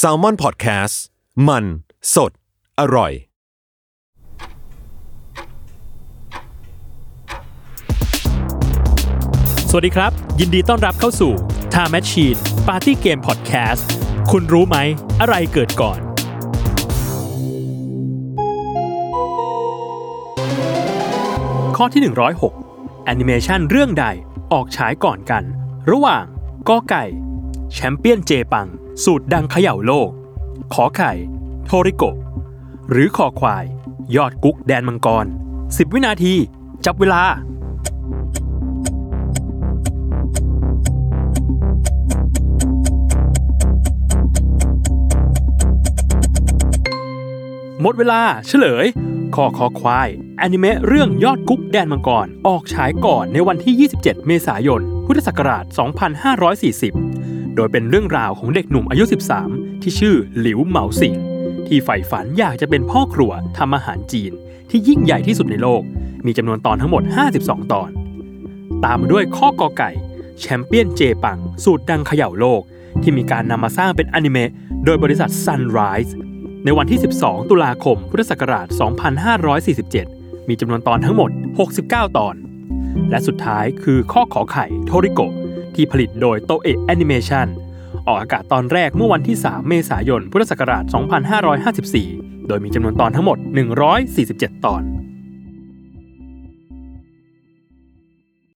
s a l ม o n PODCAST มัน สด อร่อย สวัสดีครับ ยินดีต้อนรับเข้าสู่ Time Machine Party Game Podcast คุณรู้ไหม อะไรเกิดก่อน ข้อที่ 106แอนิเมชันเรื่องใดออกฉายก่อนกัน ระหว่างกอไก่ แชมเปี้ยนเจปัง สูตรดังเขย่าโลก ขอไข่ โทริโก หรือขอควาย ยอดกุ๊กแดนมังกร 10 วินาที จับเวลาหมดเวลาเฉลยคอคอควายแอนิเมะเรื่องยอดกุ๊กแดนมังกร ออกฉายก่อนในวันที่ 27 เมษายน พุทธศักราช 2540 โดยเป็นเรื่องราวของเด็กหนุ่มอายุ 13 ที่ชื่อหลิวเหมาสิงที่ใฝ่ฝันอยากจะเป็นพ่อครัวทำอาหารจีน ที่ยิ่งใหญ่ที่สุดในโลก มีจำนวนตอนทั้งหมด 52 ตอน ตามมาด้วยข้อกอไก่ แชมเปี้ยนเจปัง สูตรดังเขย่าโลก ที่มีการนำมาสร้างเป็นอนิเมะโดยบริษัท Sunrise ในวันที่ 12 ตุลาคม พุทธศักราช 2547 มีจำนวนตอนทั้งหมด 69 ตอน และสุดท้ายคือข้อขอไข่โทริโกะ ที่ผลิตโดยโตเอะแอนิเมชันออกอากาศตอนแรกเมื่อวันที่ 3 เมษายน พุทธศักราช 2554 โดยมีจำนวนตอนทั้งหมด 147 ตอน